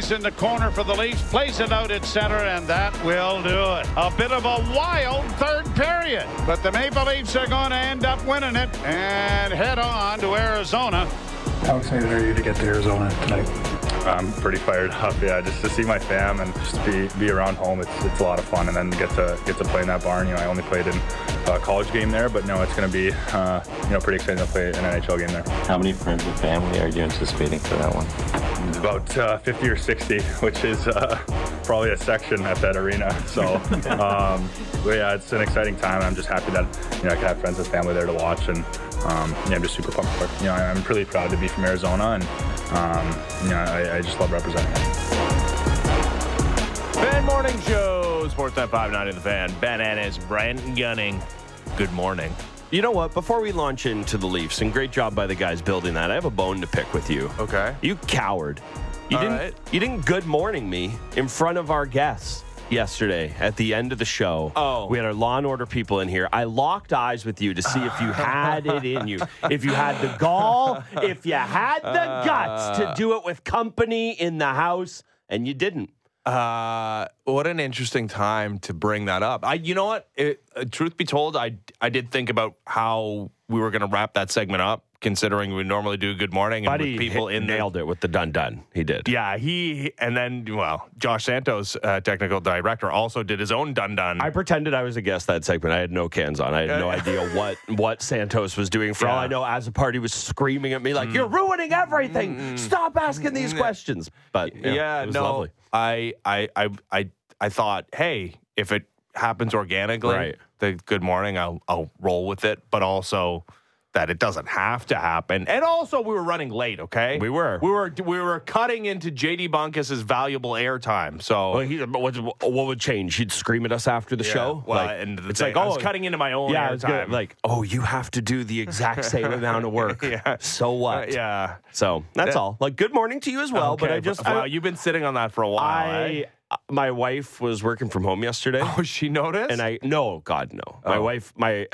Nice in the corner for the Leafs. Plays it out at center, and that will do it. A bit of a wild third period, but the Maple Leafs are going to end up winning it and head on to Arizona. How excited are you to get to Arizona tonight? I'm pretty fired up. Yeah, just to see my fam and just be be around home. It's it's a lot of fun, and then get to get to play in that barn. You know, I only played in a college game there, but no, it's going to be uh, you know pretty exciting to play an NHL game there. How many friends and family are you anticipating for that one? It's about uh, 50 or 60, which is uh, probably a section at that arena. So, um, but yeah, it's an exciting time. I'm just happy that you know I can have friends and family there to watch, and um, yeah, I'm just super pumped for it. You know, I'm really proud to be from Arizona, and um, you know, I, I just love representing it. Fan Morning Show, Sportsnet 590 The Fan. Ben Ennis, Brent Gunning. Good morning. You know what? Before we launch into the Leafs, and great job by the guys building that, I have a bone to pick with you. Okay. You coward. You All didn't right. you didn't good morning me in front of our guests yesterday at the end of the show. Oh. We had our law and order people in here. I locked eyes with you to see if you had it in you. If you had the gall, if you had the guts to do it with company in the house, and you didn't. Uh, what an interesting time to bring that up. I, you know what? It, uh, truth be told, I, I did think about how we were going to wrap that segment up, considering we normally do Good Morning and Buddy with people hit- in the, nailed it with the dun dun. He did. Yeah, he and then well, Josh Santos, uh, technical director, also did his own dun dun. I pretended I was a guest that segment. I had no cans on. I had no idea what what Santos was doing. For all Yeah. I know, as a party was screaming at me like, "You're ruining everything! Stop asking these questions." But yeah, yeah, it was no, lovely. I, I, I, I, I thought, hey, if it happens organically, Right. the good morning, I'll, I'll roll with it. But also that it doesn't have to happen. And also, we were running late. Okay, We were. we were, we were cutting into JD Bunkis's valuable airtime. So. Well, he, what, what would change? He'd scream at us after the yeah, show. Well, Like, and the it's thing- like, I was oh, cutting into my own yeah, airtime. Like, oh, you have to do the exact same amount of work. Yeah. So Uh, what? yeah. So that's all. Like, good morning to you as well. but I just, wow, I, you've been sitting on that for a while. I, eh? my wife was working from home yesterday. Oh, she noticed. and I no, God no. My Oh. wife, my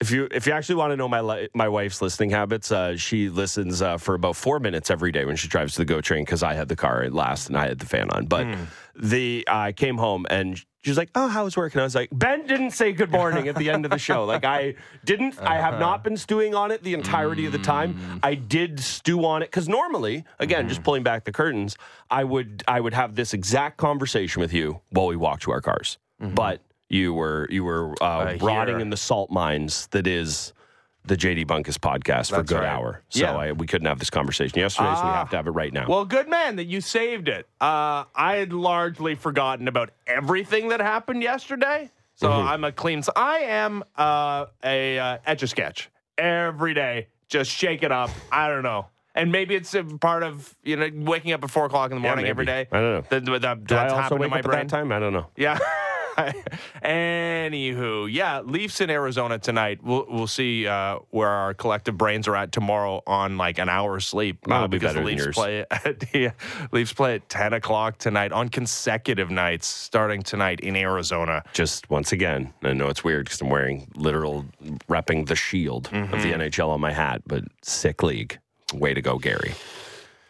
if you if you actually want to know my li- my wife's listening habits, uh, she listens uh, for about four minutes every day when she drives to the GO train because I had the car at last and I had the fan on. But Hmm. the I came home and she was like, "Oh, how was work?" And I was like, "Ben didn't say good morning at the end of the show. Like I didn't. I have Uh-huh. not been stewing on it the entirety of the time. I did stew on it because normally, again, Hmm. just pulling back the curtains, I would I would have this exact conversation with you while we walk to our cars, but." You were you were uh, rotting in the salt mines that is the JD Bunkis podcast for a good right. hour. So Yeah. I, we couldn't have this conversation yesterday, so we Ah. have to have it right now. Well, good man that you saved it. Uh, I had largely forgotten about everything that happened yesterday, so Mm-hmm. I'm a clean. So I am uh, a uh, etch a sketch every day. Just shake it up. I don't know. And maybe it's a part of you know waking up at four o'clock in the Yeah, morning every day. I don't know. That, that, Do I that's also wake in my up brain. at that time? I don't know. Yeah. Anywho, yeah, Leafs in Arizona tonight. We'll we'll see uh, where our collective brains are at tomorrow on like an hour's sleep. That'll uh, be because better the Leafs play at yeah, Leafs play at ten o'clock tonight on consecutive nights, starting tonight in Arizona. Just once again, I know it's weird because I'm wearing literal repping the shield of Mm-hmm. the NHL on my hat, but sick league. Way to go, Gary.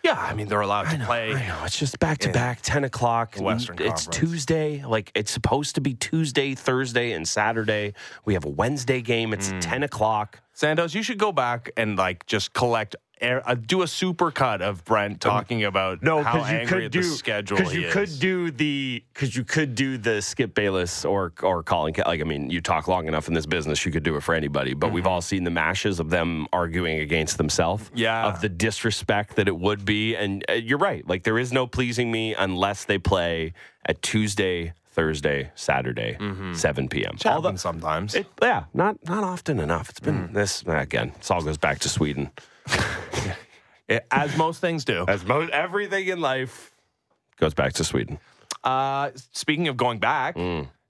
Yeah, I mean they're allowed to play. I know. It's just back to back, 10 o'clock. Western it's Conference. Tuesday. Like, it's supposed to be Tuesday, Thursday, and Saturday. We have a Wednesday game. It's Mm. 10 o'clock. Santos, you should go back and like just collect. Air- Uh, do a super cut of Brent talking about No, how because you angry could do the schedule because you is. could do the because you could do the Skip Bayless or or Colin. Like I mean, you talk long enough in this business, you could do it for anybody. But we've all seen the mashes of them arguing against themselves. Yeah. of the disrespect that it would be. And uh, you're right. Like there is no pleasing me unless they play at Tuesday, Thursday, Saturday, seven p.m. It happens sometimes. It, yeah, not not often enough. It's been this again. This all goes back to Sweden, It- as most things do. as most everything in life goes back to Sweden. Uh, speaking of going back,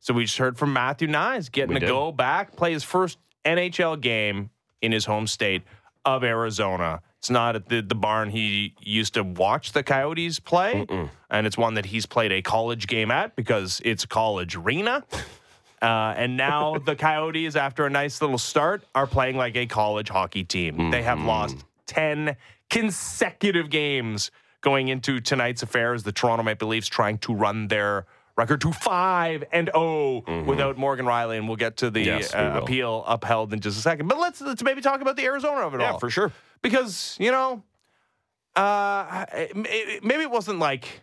so we just heard from Matthew Knies getting Mm. To go back, play his first NHL game in his home state of Arizona. It's not at the, the barn he used to watch the Coyotes play, and it's one that he's played a college game at because it's college arena. Uh, and now the Coyotes, after a nice little start, are playing like a college hockey team. They have lost 10 consecutive games going into tonight's affairs, the Toronto Maple Leafs trying to run their record to five and 0 without Morgan Rielly, and we'll get to the Mm-hmm. Yes, uh, appeal upheld in just a second. But let's let's maybe talk about the Arizona of it all. Yeah, for sure. Because you know, uh, maybe it wasn't like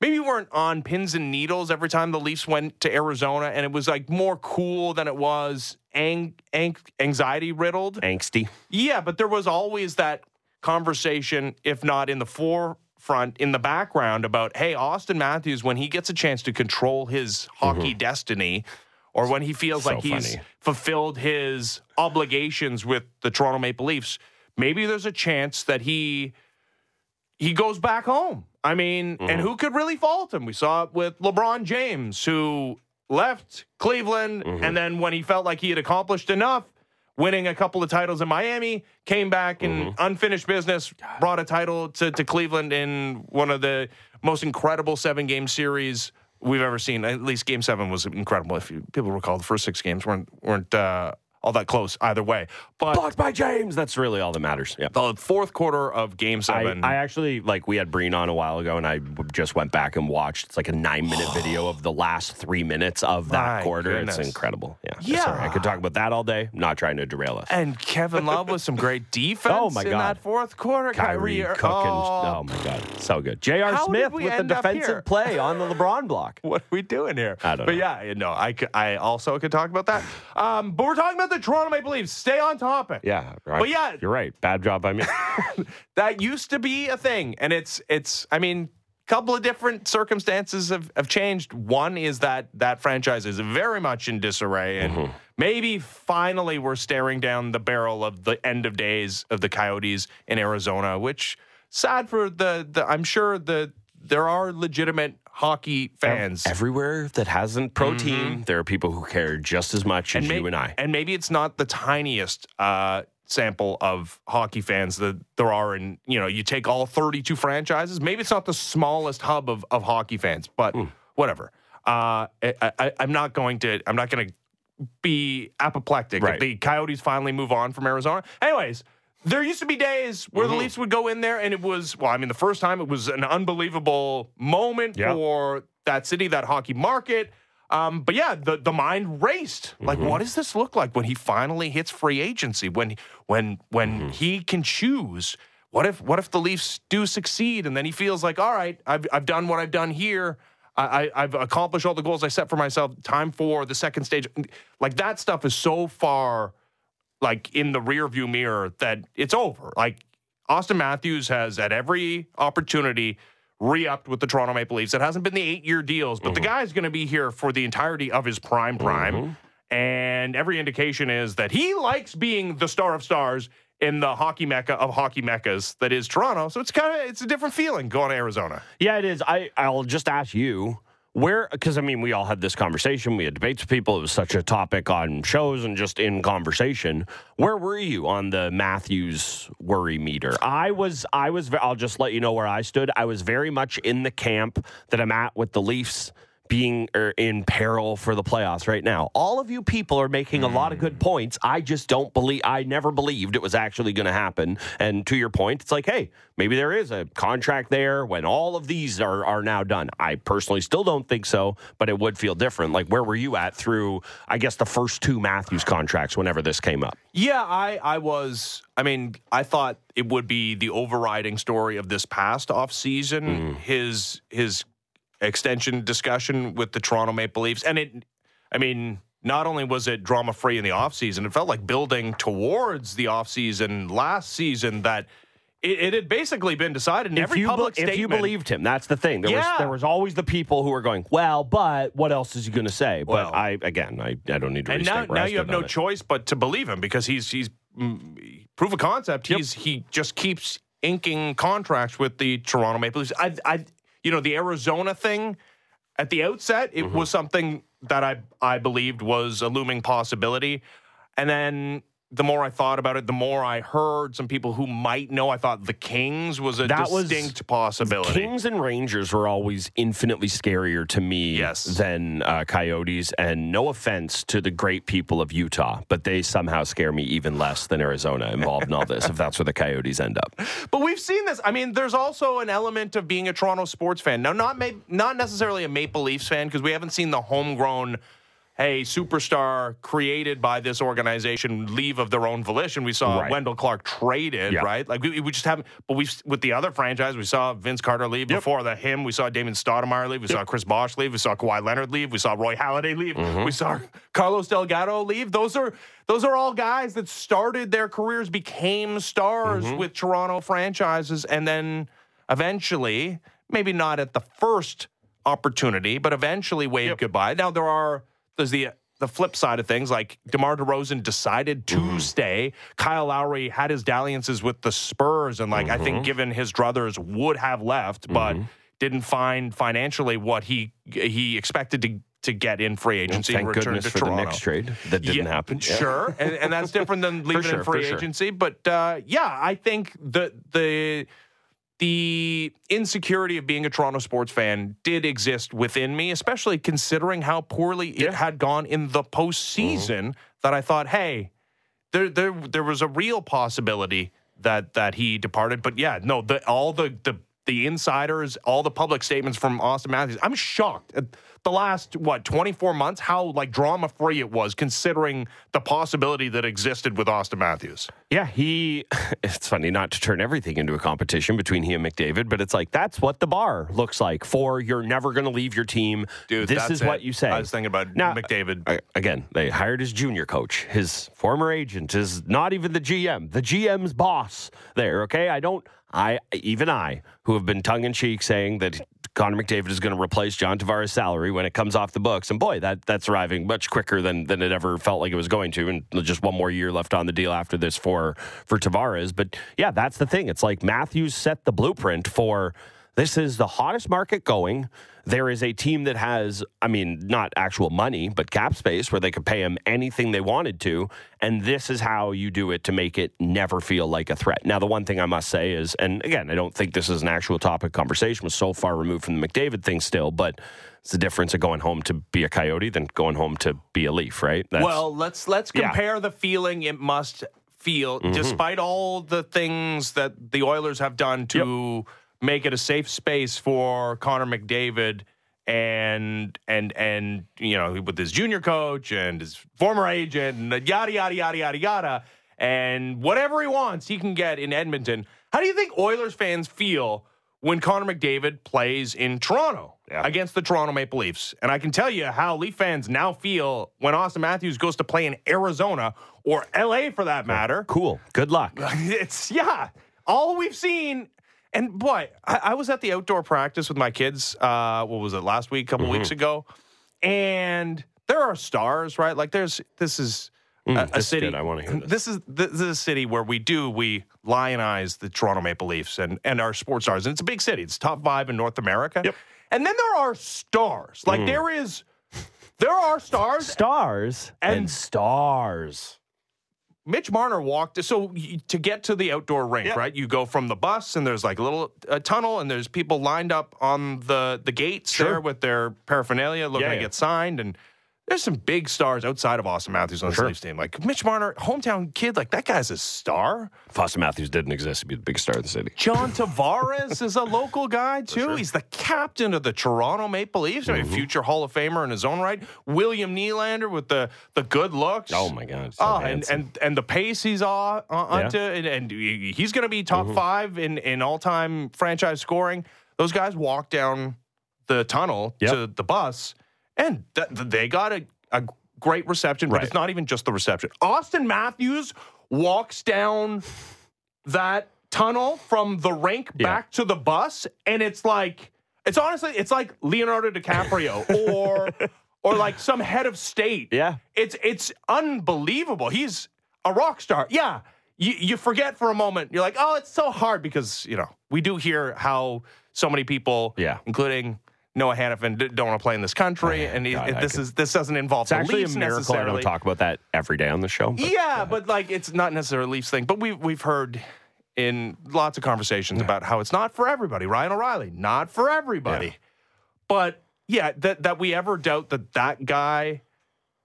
maybe we weren't on pins and needles every time the Leafs went to Arizona, and it was like more cool than it was ang- ang- anxiety riddled. Angsty. Yeah, but there was always that conversation, if not in the forefront, in the background about, hey, Austin Matthews, when he gets a chance to control his hockey mm-hmm. destiny, or when he feels So like he's funny. fulfilled his obligations with the Toronto Maple Leafs, maybe there's a chance that he he goes back home. I mean, and mm-hmm. who could really fault him? We saw it with LeBron James, who left Cleveland, and then when he felt like he had accomplished enough, winning a couple of titles in Miami, came back and unfinished business, brought a title to, to Cleveland in one of the most incredible seven game series we've ever seen. At least game seven was incredible. If you, people recall, the first six games weren't weren't uh, all that close either way. But Blocked by James. That's really all that matters. Yeah. the fourth quarter of game seven. I actually like we had Breen on a while ago, and I just went back and watched. It's like a nine minute video of the last three minutes of that My quarter. goodness. It's incredible. Yeah, Yeah. Sorry, I could talk about that all day. I'm not trying to derail us. And Kevin Love with some great defense Oh, my in God. that fourth quarter. Kyrie, Kyrie, cooking. oh, Oh, my god, so good. J.R. Smith with the defensive play on the LeBron block. what are we doing here? I don't but know. yeah, no, I, I also could talk about that. Um, but we're talking about the Toronto Maple Leafs. Stay on topic. Yeah, right. But yeah- you're right. Bad job by me. that used to be a thing, and it's it's. I mean, a couple of different circumstances have, have changed. One is that that franchise is very much in disarray, and Mm-hmm. maybe finally we're staring down the barrel of the end of days of the Coyotes in Arizona, which sad for the. the I'm sure the there are legitimate hockey fans. Everywhere that hasn't pro team, there are people who care just as much as may- you and I. And maybe it's not the tiniest uh, sample of hockey fans that there are in, you know, you take all 32 franchises. Maybe it's not the smallest hub of, of hockey fans, but Hmm. whatever. Uh, I, I, I'm not going to, I'm not going to be apoplectic Right. if the Coyotes finally move on from Arizona. Anyways, there used to be days where Mm-hmm. the Leafs would go in there and it was, well, I mean, the first time it was an unbelievable moment Yeah. for that city, that hockey market. Um, but yeah, the, the mind raced. Like, Mm-hmm. what does this look like when he finally hits free agency? When when when Mm-hmm. he can choose? What if what if the Leafs do succeed and then he feels like, all right, I've I've done what I've done here. I, I, I've accomplished all the goals I set for myself. Time for the second stage. Like that stuff is so far like in the rear view mirror that it's over. Like Austin Matthews has at every opportunity re-upped with the Toronto Maple Leafs. It hasn't been the eight-year deals, but the mm-hmm. guy's going to be here for the entirety of his prime prime. Mm-hmm. And every indication is that he likes being the star of stars in the hockey mecca of hockey meccas that is Toronto. So it's kind of it's a different feeling going to Arizona. Yeah, it is. I I'll just ask you where because I mean we all had this conversation. We had debates with people. It was such a topic on shows and just in conversation. Where were you on the Matthews worry meter? I was. I was. I'll just let you know where I stood. I was very much in the camp that I'm at with the Leafs being er, in peril for the playoffs right now. All of you people are making a lot of good points. I just don't believe, I never believed it was actually going to happen. And to your point, it's like, hey, maybe there is a contract there when all of these are, are now done. I personally still don't think so, but it would feel different. Like, where were you at through, I guess, the first two Matthews contracts whenever this came up? Yeah, I I was I mean, I thought it would be the overriding story of this past offseason, his his extension discussion with the Toronto Maple Leafs. And it I mean, not only was it drama free in the offseason, it felt like building towards the offseason last season that it, it had basically been decided in If every you, be- public if you believed him, that's the thing. There was Yeah. there was always the people who were going, well, but what else is he going to say? But Well- I again, I, I don't need to. and now, restate where I now you have no it. choice but to believe him because he's he's mm, proof of concept. He's he just keeps inking contracts with the Toronto Maple Leafs. I, I you know the Arizona thing at the outset it Mm-hmm. was something that I I believed was a looming possibility, and then the more I thought about it, the more I heard some people who might know. I thought the Kings was a That was- distinct possibility. Kings and Rangers were always infinitely scarier to me Yes. than uh, Coyotes. And no offense to the great people of Utah, but they somehow scare me even less than Arizona involved in all this, if that's where the Coyotes end up. But we've seen this. I mean, there's also an element of being a Toronto sports fan. Now, not ma- not necessarily a Maple Leafs fan because we haven't seen the homegrown, hey, superstar created by this organization leave of their own volition. We saw Right. Wendell Clark traded, Yeah. right? Like we, we just haven't. But we with the other franchise, we saw Vince Carter leave before the him. We saw Damon Stoudemire leave. We saw Chris Bosh leave. We saw Kawhi Leonard leave. We saw Roy Halladay leave. Mm-hmm. We saw Carlos Delgado leave. Those are those are all guys that started their careers, became stars Mm-hmm. with Toronto franchises, and then eventually, maybe not at the first opportunity, but eventually waved goodbye. Now there are there's the the flip side of things, like DeMar DeRozan decided to Mm-hmm. stay. Kyle Lowry had his dalliances with the Spurs, and like I Mm-hmm. think, given his druthers would have left, but didn't find financially what he he expected to to get in free agency and Thank return goodness to for Toronto. the Knicks trade that didn't Yeah, happen. Yeah. Sure, and, and that's different than leaving sure, in free sure. agency. But uh, yeah, I think the the the insecurity of being a Toronto sports fan did exist within me, especially considering how poorly it had gone in the postseason. Mm-hmm. That I thought, hey, there there there was a real possibility that that he departed. But yeah, no, the all the the the insiders, all the public statements from Austin Matthews. I'm shocked the last what 24 months how like drama free it was considering the possibility that existed with Austin Matthews. Yeah, he. It's funny not to turn everything into a competition between he and McDavid, but it's like that's what the bar looks like for you're never going to leave your team. Dude, this that's is it. what you say. I was thinking about Now, McDavid. I- again, they hired his junior coach, his former agent, is not even the GM, the GM's boss there. Okay, I don't. I even I, who have been tongue in cheek saying that Connor McDavid is going to replace John Tavares' salary when it comes off the books, and boy, that that's arriving much quicker than than it ever felt like it was going to, and just one more year left on the deal after this for for Tavares. But yeah, that's the thing. It's like Matthews set the blueprint for. This is the hottest market going. There is a team that has, I mean, not actual money, but cap space where they could pay him anything they wanted to. And this is how you do it to make it never feel like a threat. Now, the one thing I must say is, and again, I don't think this is an actual topic conversation, was so far removed from the McDavid thing still, but it's the difference of going home to be a Coyote than going home to be a Leaf, right? That's, well, let's let's Yeah. Mm-hmm. compare the feeling it must feel, despite all the things that the Oilers have done to make it a safe space for Connor McDavid and and and you know with his junior coach and his former agent and yada yada yada yada yada and whatever he wants he can get in Edmonton. How do you think Oilers fans feel when Connor McDavid plays in Toronto against the Toronto Maple Leafs? And I can tell you how Leaf fans now feel when Austin Matthews goes to play in Arizona or LA for that matter. cool. Good luck. It's yeah. All we've seen, and boy, I, I was at the outdoor practice with my kids. Uh, what was it last week? A couple weeks mm-hmm. ago, and there are stars, right? Like there's this is a, mm, a city. good. I wanna hear this. This is this is a city where we do we lionize the Toronto Maple Leafs and and our sports stars, and it's a big city. It's top five in North America. Yep. And then there are stars. Like mm. there is, there are stars Stars And- and stars. Mitch Marner walked. So to get to the outdoor rink, Yeah. right? You go from the bus, and there's like a little a tunnel, and there's people lined up on the the gates Sure. there with their paraphernalia, looking Yeah, to yeah. get signed. And there's some big stars outside of Austin Matthews on the Sure. Leafs team, like Mitch Marner, hometown kid. Like that guy's a star. If Austin Matthews didn't exist, he'd be the biggest star of the city. John Tavares is a local guy too. He's the captain of the Toronto Maple Leafs. I mean, Mm-hmm. future Hall of Famer in his own right. William Nylander with the the good looks. Oh my God, so oh, and, handsome. and and the pace he's on, on Yeah. Mm-hmm. onto, and, and he's going to be top five in in all time franchise scoring. Those guys walk down the tunnel Yep. to the bus, and th- th- they got a, a great reception. But Right. it's not even just the reception. Austin Matthews walks down that tunnel from the rink Yeah. back to the bus, and it's like it's honestly it's like Leonardo DiCaprio or or like some head of state. Yeah. It's it's unbelievable. He's a rock star. Yeah. You you forget for a moment. You're like, oh, it's so hard because, you know, we do hear how so many people, Yeah. including Noah Hanifin d- don't want to play in this country, oh, and he, God, this could- is this doesn't involve It's the actually a miracle I necessarily. don't talk about that every day on the show. but- Yeah, but like it's not necessarily a Leafs thing. But we've we've heard in lots of conversations about how it's not for everybody. Ryan O'Reilly, not for everybody. But yeah, that that we ever doubt that that guy,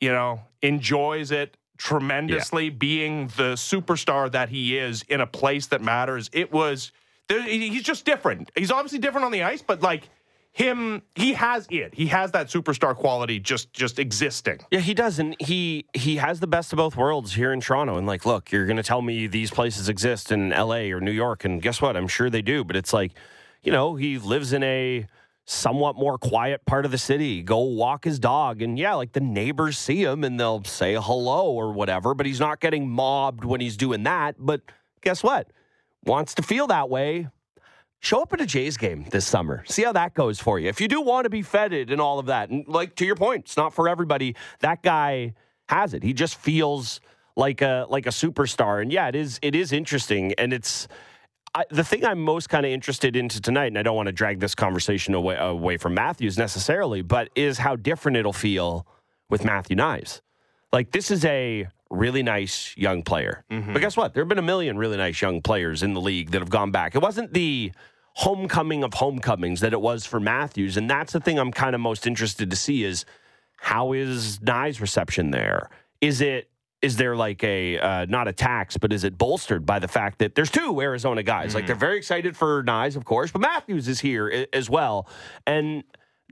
you know, enjoys it tremendously, being the superstar that he is in a place that matters. It was there, he's just different. He's obviously different on the ice, but like him, he has it. He has that superstar quality just just existing. Yeah, he does, and he he has the best of both worlds here in Toronto. And like, look, you're to tell me these places exist in L.A. or New York, and guess what? I'm sure they do. But it's like, you know, he lives in a somewhat more quiet part of the city. Go walk his dog, and yeah, like the neighbors see him and they'll say hello or whatever. But he's not getting mobbed when he's doing that. But guess what? Wants to feel that way. Show up at a Jays game this summer. See how that goes for you. If you do want to be feted and all of that, and like to your point, it's not for everybody. That guy has it. He just feels like a like a superstar. And yeah, it is it is interesting. And it's I, the thing I'm most kind of interested into tonight, and I don't want to drag this conversation away away from Matthews necessarily, but is how different it'll feel with Matthew Knies. Like this is a really nice young player. But guess what? There have been a million really nice young players in the league that have gone back. It wasn't the homecoming of homecomings that it was for Matthews, and that's the thing I'm kind of most interested to see is how is Knies' reception there? Is it is there like a uh, not a tax, but is it bolstered by the fact that there's two Arizona guys? Like they're very excited for Knies, of course, but Matthews is here as well. And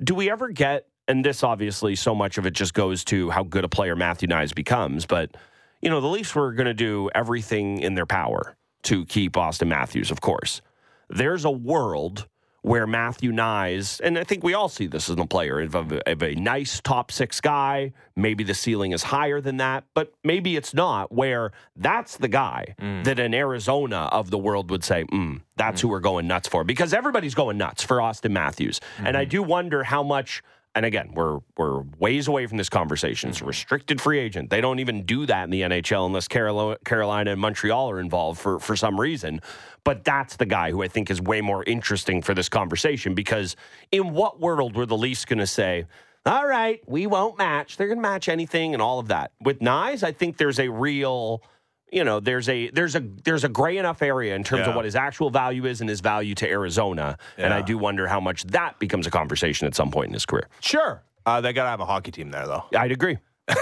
do we ever get? And this obviously, so much of it just goes to how good a player Matthew Knies becomes. But you know, the Leafs were going to do everything in their power to keep Austin Matthews, of course. There's a world where Matthew Knies, and I think we all see this as a player of a, of a nice top six guy. Maybe the ceiling is higher than that, but maybe it's not. Where that's the guy mm. that an Arizona of the world would say, mm, "That's mm. who we're going nuts for," because everybody's going nuts for Austin Matthews, and I mm-hmm. do wonder how much. And again, we're we're ways away from this conversation. It's a mm-hmm. restricted free agent. They don't even do that in the NHL unless Carolina, Carolina and Montreal are involved for for some reason. But that's the guy who I think is way more interesting for this conversation because in what world were the Leafs going to say, "All right, we won't match. They're going to match anything and all of that." With Knies, I think there's a real you know there's a there's a there's a gray enough area in terms of what his actual value is and his value to Arizona and I do wonder how much that becomes a conversation at some point in his career. Sure, uh, they got to have a hockey team there though. I'd agree.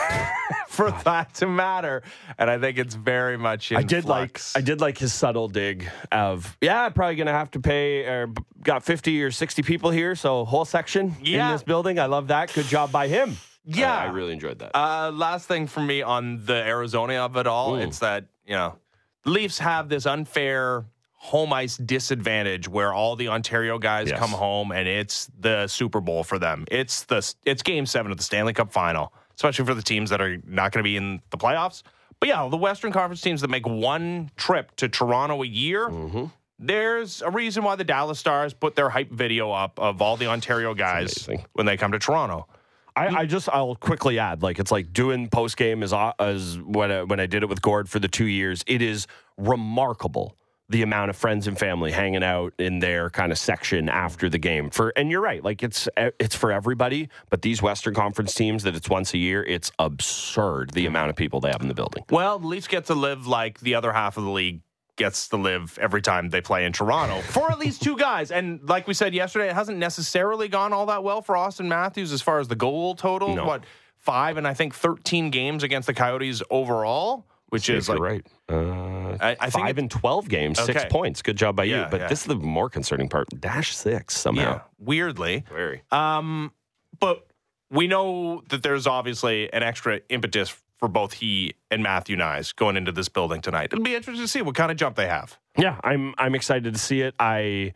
for that to matter. And I think it's very much in I did flux. like I did like his subtle dig of yeah, probably gonna have to pay or got 50 or 60 people here, so whole section Yeah. in this building. I love that. Good job by him. Yeah. I, I really enjoyed that. Uh, last thing for me on the Arizona of it all, it's that, you know, Leafs have this unfair home ice disadvantage where all the Ontario guys Yes. come home and it's the Super Bowl for them. It's the it's game 7 of the Stanley Cup final, especially for the teams that are not going to be in the playoffs. But yeah, the Western Conference teams that make one trip to Toronto a year, Mm-hmm. there's a reason why the Dallas Stars put their hype video up of all the Ontario guys when they come to Toronto. I, I just I'll quickly add like it's like doing post game as as when I, when I did it with Gord for the two years. It is remarkable the amount of friends and family hanging out in their kind of section after the game. For and you're right, like it's eh, it's for everybody. But these Western Conference teams that it's once a year, it's absurd the amount of people they have in the building. Well, the Leafs get to live like the other half of the league gets to live every time they play in Toronto for at least two guys. And like we said yesterday, it hasn't necessarily gone all that well for Austin Matthews as far as the goal total. No. What five and I think thirteen games against the Coyotes overall, which is You're like right. Uh, I, I think five and twelve games, six points. Good job by you. But yeah. this is the more concerning part. Dash six somehow. yeah, weirdly. Very. Um, but we know that there's obviously an extra impetus for both he and Matthew Knies going into this building tonight. It'll be interesting to see what kind of jump they have. Yeah, I'm I'm excited to see it. I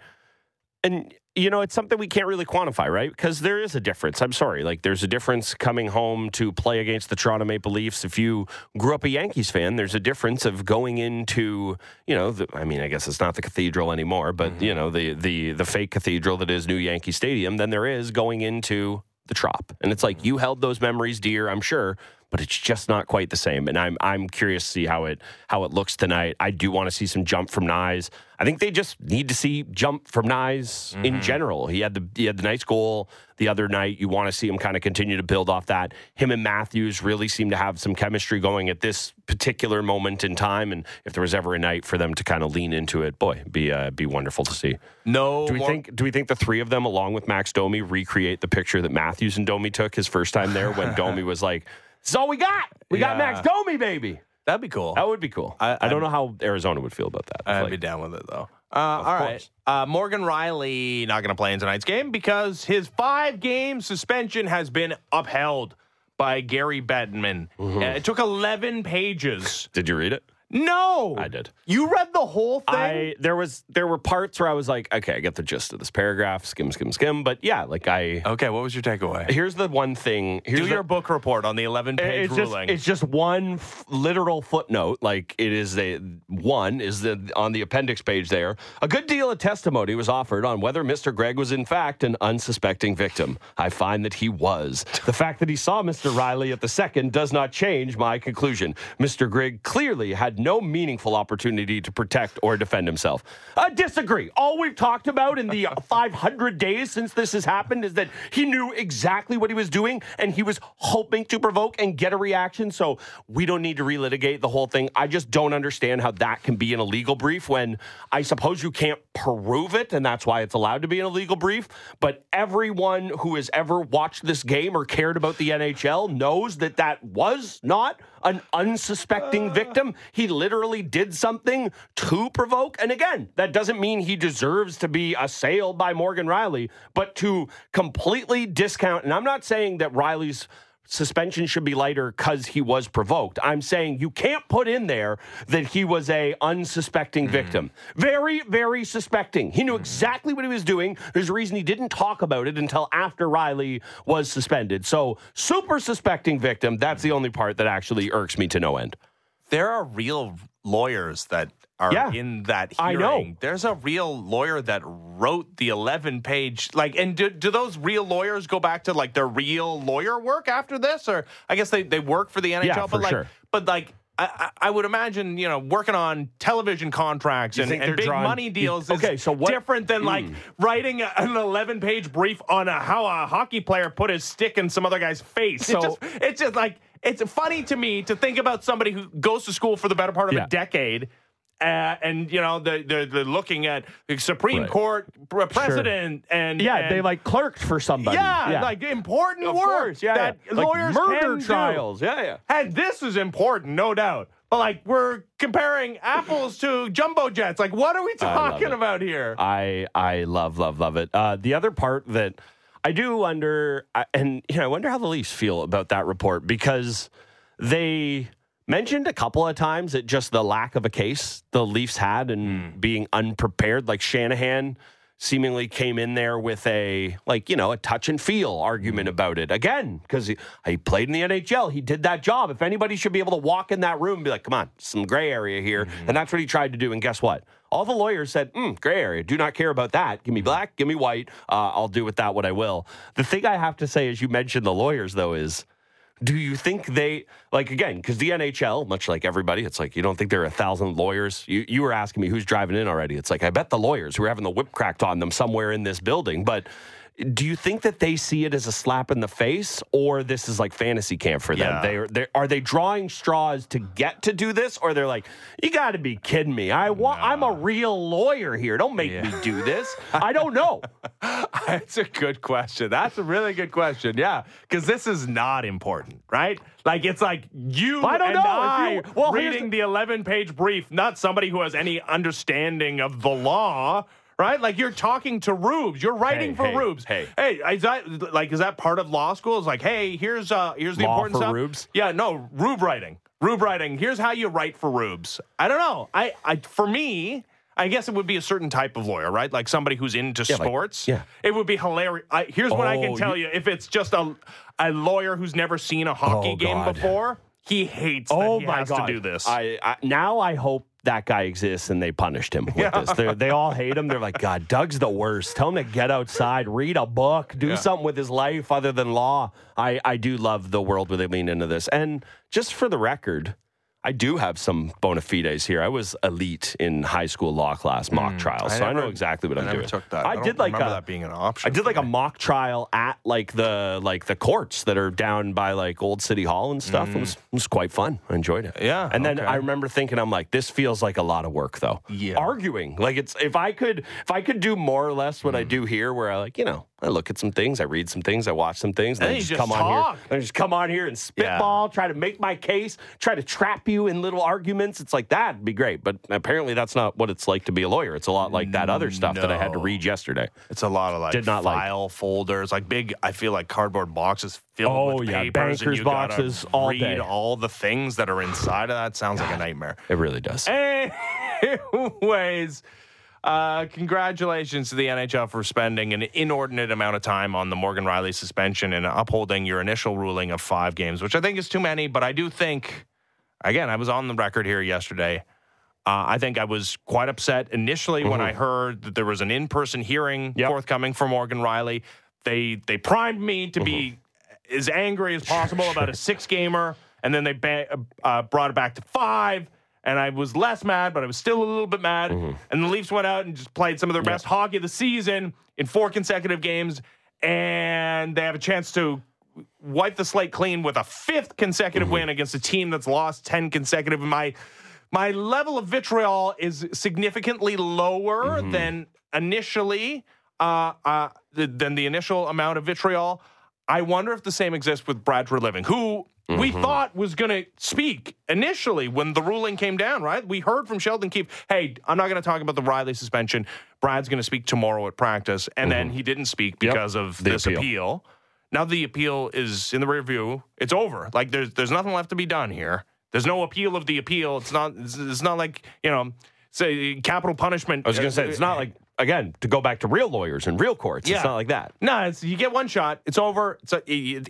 and you know, it's something we can't really quantify, right? Because there is a difference. I'm sorry. Like there's a difference coming home to play against the Toronto Maple Leafs. If you grew up a Yankees fan, there's a difference of going into, you know, the, I mean, I guess it's not the cathedral anymore, but mm-hmm. you know, the the the fake cathedral that is New Yankee Stadium, than there is going into the Trop. And it's like mm-hmm. you held those memories dear, I'm sure, but it's just not quite the same. And I'm I'm curious to see how it how it looks tonight. I do want to see some jump from Knies. I think they just need to see jump from Knies in general. He had the he had the nice goal the other night. You want to see him kind of continue to build off that. Him and Matthews really seem to have some chemistry going at this particular moment in time. And if there was ever a night for them to kind of lean into it, boy, be uh, be wonderful to see. No, Do we more- think do we think the three of them, along with Max Domi, recreate the picture that Matthews and Domi took his first time there when Domi was like, "This is all we got. We got Yeah. Max Domi, baby." that'd be cool? That would be cool. I- I, don't know how Arizona would feel about that. I'd Like, be down with it though. Uh, all right. course. Uh, Morgan Rielly not going to play in tonight's game because his five game suspension has been upheld by Gary Bettman. Mm-hmm. Uh, it took 11 pages. did you read it? No, I did. You read the whole thing? I there was there were parts where I was like, okay, I get the gist of this paragraph, skim, skim, skim. But yeah, like I okay, what was your takeaway? here's the one thing. Here's Do the, your book report on the 11 page it's just ruling. it's just one f- literal footnote. Like it is a one is the on the appendix page there. A good deal of testimony was offered on whether Mr. Greig was in fact an unsuspecting victim. I find that he was. The fact that he saw Mr. Rielly at the second does not change my conclusion. Mr. Greig clearly had no meaningful opportunity to protect or defend himself. I disagree. All we've talked about in the 500 days since this has happened is that he knew exactly what he was doing and he was hoping to provoke and get a reaction. So we don't need to relitigate the whole thing. I just don't understand how that can be in a legal brief when I suppose you can't prove it, and that's why it's allowed to be in a legal brief. But everyone who has ever watched this game or cared about the NHL knows that that was not an unsuspecting uh, victim. He literally did something to provoke. And again, that doesn't mean he deserves to be assailed by Morgan Rielly, but to completely discount, and I'm not saying that Rielly's suspension should be lighter because he was provoked. I'm saying you can't put in there that he was a unsuspecting mm-hmm. victim. Very, very suspecting. He knew mm-hmm. exactly what he was doing. There's a reason he didn't talk about it until after Rielly was suspended. So super suspecting victim. That's the only part that actually irks me to no end. There are real lawyers that are Yeah. in that I hearing. know. There's a real lawyer that wrote the 11 page like and do, do those real lawyers go back to like their real lawyer work after this or I guess they they work for the NHL Yeah, but like sure. but like I, I I would imagine, you know, working on television contracts and, and big drawing- money deals you- is okay, so what- different than like mm. writing a- an 11 page brief on a, how a hockey player put his stick in some other guy's face. So- it just, it's just like, it's funny to me to think about somebody who goes to school for the better part of Yeah. a decade. Uh, and you know they're, they're, they're looking at the Supreme Right. Court pr- president and Yeah, and- they like clerked for somebody. yeah, like important of work course, yeah, that yeah. Like lawyers murder can do. trials. Yeah, yeah. And this is important, no doubt. But like we're comparing apples to jumbo jets. Like what are we talking about here? I I love love love it. Uh, the other part that I do wonder, and you know, I wonder how the Leafs feel about that report because they mentioned a couple of times that just the lack of a case the Leafs had and hmm. being unprepared. Like Shanahan seemingly came in there with a like you know a touch and feel argument about it again because he, he played in the NHL. He did that job. If anybody should be able to walk in that room and be like, "Come on, some gray area here," and that's what he tried to do. And guess what? All the lawyers said, mm, "Gray area. Do not care about that. Give me black. Give me white. Uh, I'll do with that what I will." The thing I have to say, as you mentioned the lawyers, though, is do you think they like again because the nhl much like everybody it's like you don't think there are a thousand lawyers. You, you were asking me who's driving in already. It's like i bet the lawyers who are having the whip cracked on them somewhere in this building but do you think that they see it as a slap in the face or this is like fantasy camp for them Yeah. they are they are they drawing straws to get to do this or they're like you got to be kidding me i want i'm a real lawyer here don't make me do this i don't know That's a good question. That's a really good question. Yeah, because this is not important, right? Like it's like you I don't and know. I you- well, reading the- the 11 page brief, not somebody who has any understanding of the law. Right, like you're talking to Rubes, you're writing Hey, for hey, Rubes. hey. hey, is that like is that part of law school? Is like, hey, here's uh here's the Law important for stuff. Rubes? Yeah, no, Rube writing, Rube writing. Here's how you write for Rubes. I don't know. I, I for me, I guess it would be a certain type of lawyer, right? Like somebody who's into like- sports. yeah. It would be hilarious. I, here's what I can Oh, tell you. If it's just a a lawyer who's never seen a hockey Oh, game God. before, he hates that Oh he my has god! to do this. I, I now I hope that guy exists and they punished him with this. They're, they all hate him. They're like, God, Doug's the worst. Tell him to get outside, read a book, do something with his life other than law. I, I do love the world where they lean into this. And just for the record, I do have some bona fides here. I was elite in high school law class mock trials, so I, know exactly what I I'm never doing. took that. I, I did like a, that being an option I did like a mock trial at like the like the courts that are down by like old city hall and stuff. It was it was quite fun. I enjoyed it. Mm. Yeah, and then okay. I remember thinking, I'm like, this feels like a lot of work though. Yeah. arguing like it's if I could if I could do more or less what I Mm. do here, where I like you know I look at some things, I read some things, I watch some things, And then you just, just come on here, and just come on here and spitball, try to make my case, try to trap you in little arguments. It's like that'd be great, but apparently that's not what it's like to be a lawyer. It's a lot like that other stuff that I had to read yesterday. It's a lot of like Did not like. file folders, like big. I feel like cardboard boxes filled Oh, with yeah, papers, and bankers boxes all read day. all the things that are inside of that. Sounds like a nightmare. It really does. Anyways, uh, congratulations to the NHL for spending an inordinate amount of time on the Morgan Rielly suspension and upholding your initial ruling of five games, which I think is too many. But I do think, again, I was on the record here yesterday. Uh, I think I was quite upset initially when I heard that there was an in-person hearing Yep. forthcoming for Morgan Rielly. They they primed me to be as angry as possible about a six-gamer, and then they ba- uh, brought it back to five. And I was less mad, but I was still a little bit mad. And the Leafs went out and just played some of their best hockey of the season in four consecutive games, and they have a chance to wipe the slate clean with a fifth consecutive win against a team that's lost 10 consecutive. My my level of vitriol is significantly lower than initially uh, uh, than the initial amount of vitriol. I wonder if the same exists with Brad Treliving, who we thought was going to speak initially when the ruling came down, right? We heard from Sheldon Keefe, hey, I'm not going to talk about the Rielly suspension. Brad's going to speak tomorrow at practice. And then he didn't speak because of The this appeal. appeal. Now the appeal is in the rear view. It's over. Like there's there's nothing left to be done here. There's no appeal of the appeal. It's not it's, it's not like, you know, say capital punishment. I was going to say it's not like again to go back to real lawyers and real courts. Yeah. It's not like that. No, it's, you get one shot. It's over. It's a, he,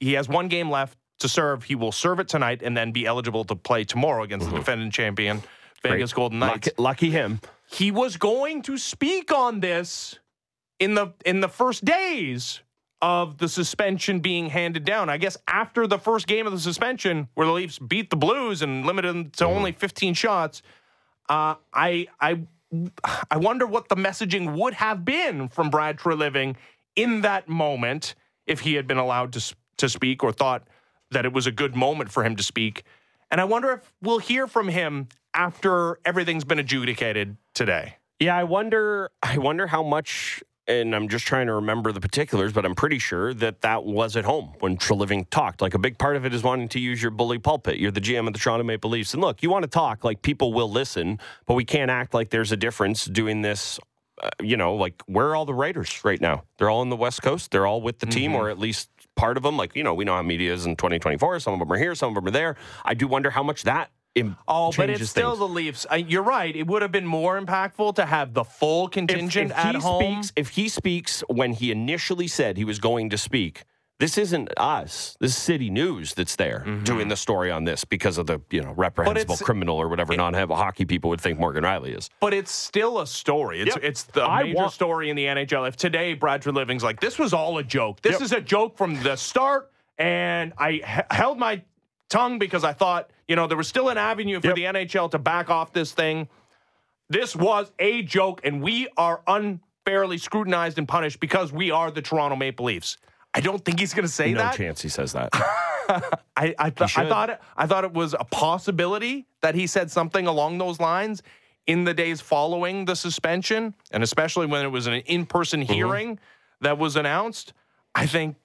he has one game left to serve. He will serve it tonight and then be eligible to play tomorrow against the mm-hmm. defending champion Vegas Golden Knights. Lucky, lucky him. He was going to speak on this in the in the first days of the suspension being handed down. I guess after the first game of the suspension, where the Leafs beat the Blues and limited them to only 15 shots, uh, I I I wonder what the messaging would have been from Brad Treliving in that moment if he had been allowed to to speak or thought that it was a good moment for him to speak. And I wonder if we'll hear from him after everything's been adjudicated today. Yeah, I wonder. I wonder how much. And I'm just trying to remember the particulars, but I'm pretty sure that that was at home when Treliving talked. Like a big part of it is wanting to use your bully pulpit. You're the GM of the Toronto Maple Leafs, and look, you want to talk like people will listen, but we can't act like there's a difference doing this. Uh, you know, like where are all the writers right now? They're all on the West Coast. They're all with the team, or at least part of them. Like you know, we know how media is in 2024. Some of them are here, some of them are there. I do wonder how much that. Im- Oh, but it's still things. the Leafs. Uh, you're right. It would have been more impactful to have the full contingent if at he home. speaks, if he speaks when he initially said he was going to speak, this isn't us. This is City News that's there doing the story on this because of the you know reprehensible criminal or whatever non-hockey people would think Morgan Rielly is. But it's still a story. It's Yep. it's the I major want- story in the NHL. If today Brad Treliving's like, this was all a joke. This Yep. is a joke from the start, and I h- held my tongue because I thought, you know, there was still an avenue for Yep. the NHL to back off this thing. This was a joke, and we are unfairly scrutinized and punished because we are the Toronto Maple Leafs. I don't think he's going to say No that. No chance he says that. I I, th- I thought it, I thought it was a possibility that he said something along those lines in the days following the suspension, and especially when it was an in-person Mm-hmm. hearing that was announced. I think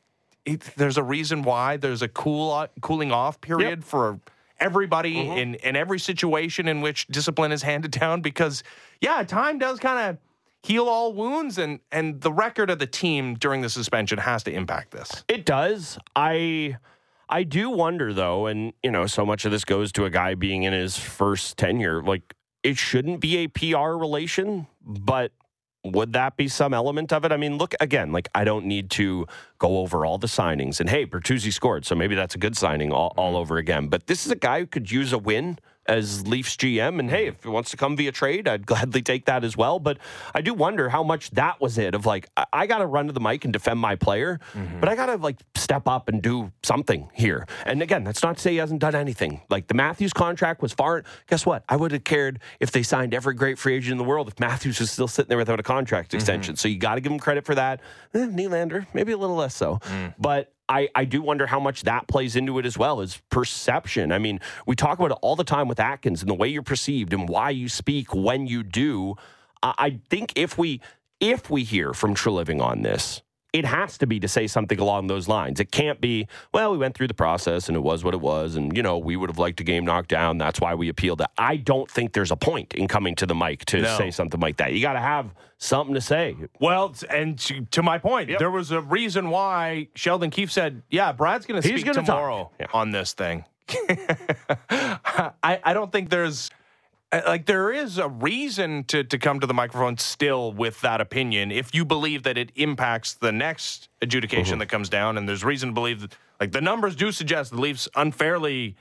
it, there's a reason why there's a cool cooling off period for everybody Mm-hmm. in in every situation in which discipline is handed down because yeah, time does kind of heal all wounds and and the record of the team during the suspension has to impact this. It does. I I do wonder though, and you know, so much of this goes to a guy being in his first tenure. Like it shouldn't be a PR relation, but would that be some element of it? I mean, look again, like I don't need to go over all the signings. And hey, Bertuzzi scored, so maybe that's a good signing all, all mm-hmm. over again. But this is a guy who could use a win as Leafs GM. And hey, if it wants to come via trade, I'd gladly take that as well. But I do wonder how much that was it of like, I, I got to run to the mic and defend my player, mm-hmm. but I got to like step up and do something here. And again, that's not to say he hasn't done anything. Like the Matthews contract was far. Guess what? I would have cared if they signed every great free agent in the world if Matthews was still sitting there without a contract mm-hmm. extension. So you got to give him credit for that. Eh, Nylander, maybe a little less so. Mm. But I, I do wonder how much that plays into it as well as perception. I mean, we talk about it all the time with Atkins and the way you're perceived and why you speak when you do. I, I think if we if we hear from Treliving on this, it has to be to say something along those lines. It can't be, well, we went through the process and it was what it was, and you know, we would have liked a game knocked down. That's why we appealed it. I don't think there's a point in coming to the mic to No. say something like that. You got to have something to say. Well, and to, to my point, there was a reason why Sheldon Keefe said, "Yeah, Brad's going to speak gonna tomorrow Yeah. on this thing." I, I don't think there's like there is a reason to to come to the microphone still with that opinion if you believe that it impacts the next adjudication Mm-hmm. that comes down, and there's reason to believe that like the numbers do suggest the Leafs unfairly.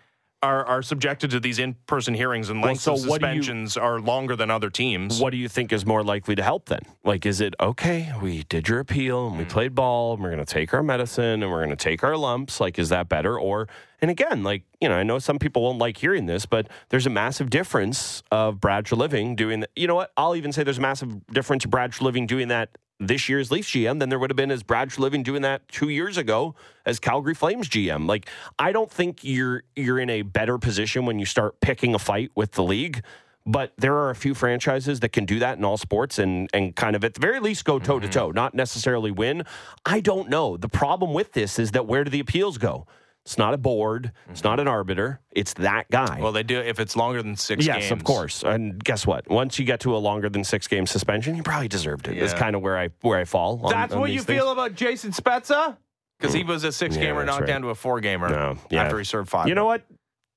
Are, are subjected to these in-person hearings and Well, so of do you- suspensions are longer than other teams. What do you think is more likely to help then? Like, is it okay? We did your appeal and we hmm. played ball and we're going to take our medicine and we're going to take our lumps. Like, is that better? Or, and again, like, you know, I know some people won't like hearing this, but there's a massive difference of Brad Treliving doing that. You know what? I'll even say there's a massive difference of Brad Treliving doing that this year's Leafs GM than there would have been as Brad Treliving doing that two years ago as Calgary Flames GM. Like, I don't think you're you're in a better position when you start picking a fight with the league. But there are a few franchises that can do that in all sports and and kind of at the very least go toe to mm-hmm. toe, not necessarily win. I don't know. The problem with this is that where do the appeals go? It's not a board. It's not an arbiter. It's that guy. Well, they do if it's longer than six yes, games. of course. And guess what? Once you get to a longer than six game suspension, you probably deserved it. That's Yeah. kind of where I where I fall. on- That's on what you things. feel about Jason Spezza? Because he was a six gamer Yeah, that's knocked right. down to a four gamer No, yeah. after he served five. You know what?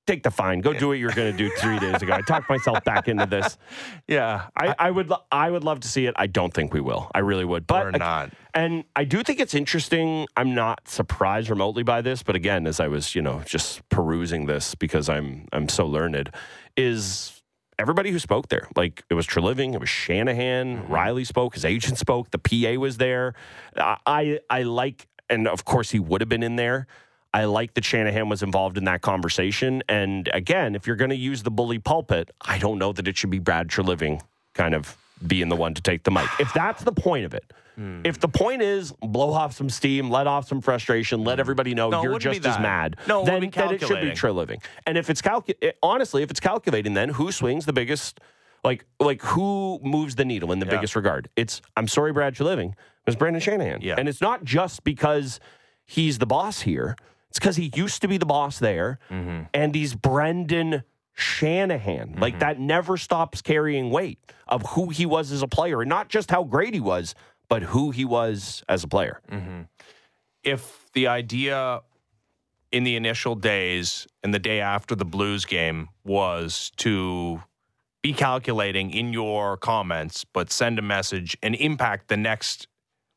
Take the fine. Go do what you're going to do three days ago. I talked myself back into this. Yeah. I, I would lo- I would love to see it. I don't think we will. I really would. But Or not. And I do think it's interesting. I'm not surprised remotely by this, but again, as I was, you know, just perusing this because I'm I'm so learned, is everybody who spoke there. Like it was Treliving, it was Shanahan, mm-hmm. Rielly spoke, his agent spoke, the PA was there. I, I like, and of course he would have been in there. I like that Shanahan was involved in that conversation. And again, if you're going to use the bully pulpit, I don't know that it should be Brad Treliving kind of being the one to take the mic. If that's the point of it, Hmm. if the point is blow off some steam, let off some frustration, let everybody know No, you're just as mad, No, it then, would then it should be calculating. Treliving. And if it's calcu- honestly, if it's calculating, then who swings the biggest? Like, like who moves the needle in the Yeah. biggest regard? It's I'm sorry, Brad Treliving. It was Brendan Shanahan, Yeah. and it's not just because he's the boss here. It's because he used to be the boss there, Mm-hmm. and he's Brendan Shanahan. Like mm-hmm. that never stops carrying weight of who he was as a player, and not just how great he was, but who he was as a player. Mm-hmm. If the idea in the initial days and the day after the Blues game was to be calculating in your comments, but send a message and impact the next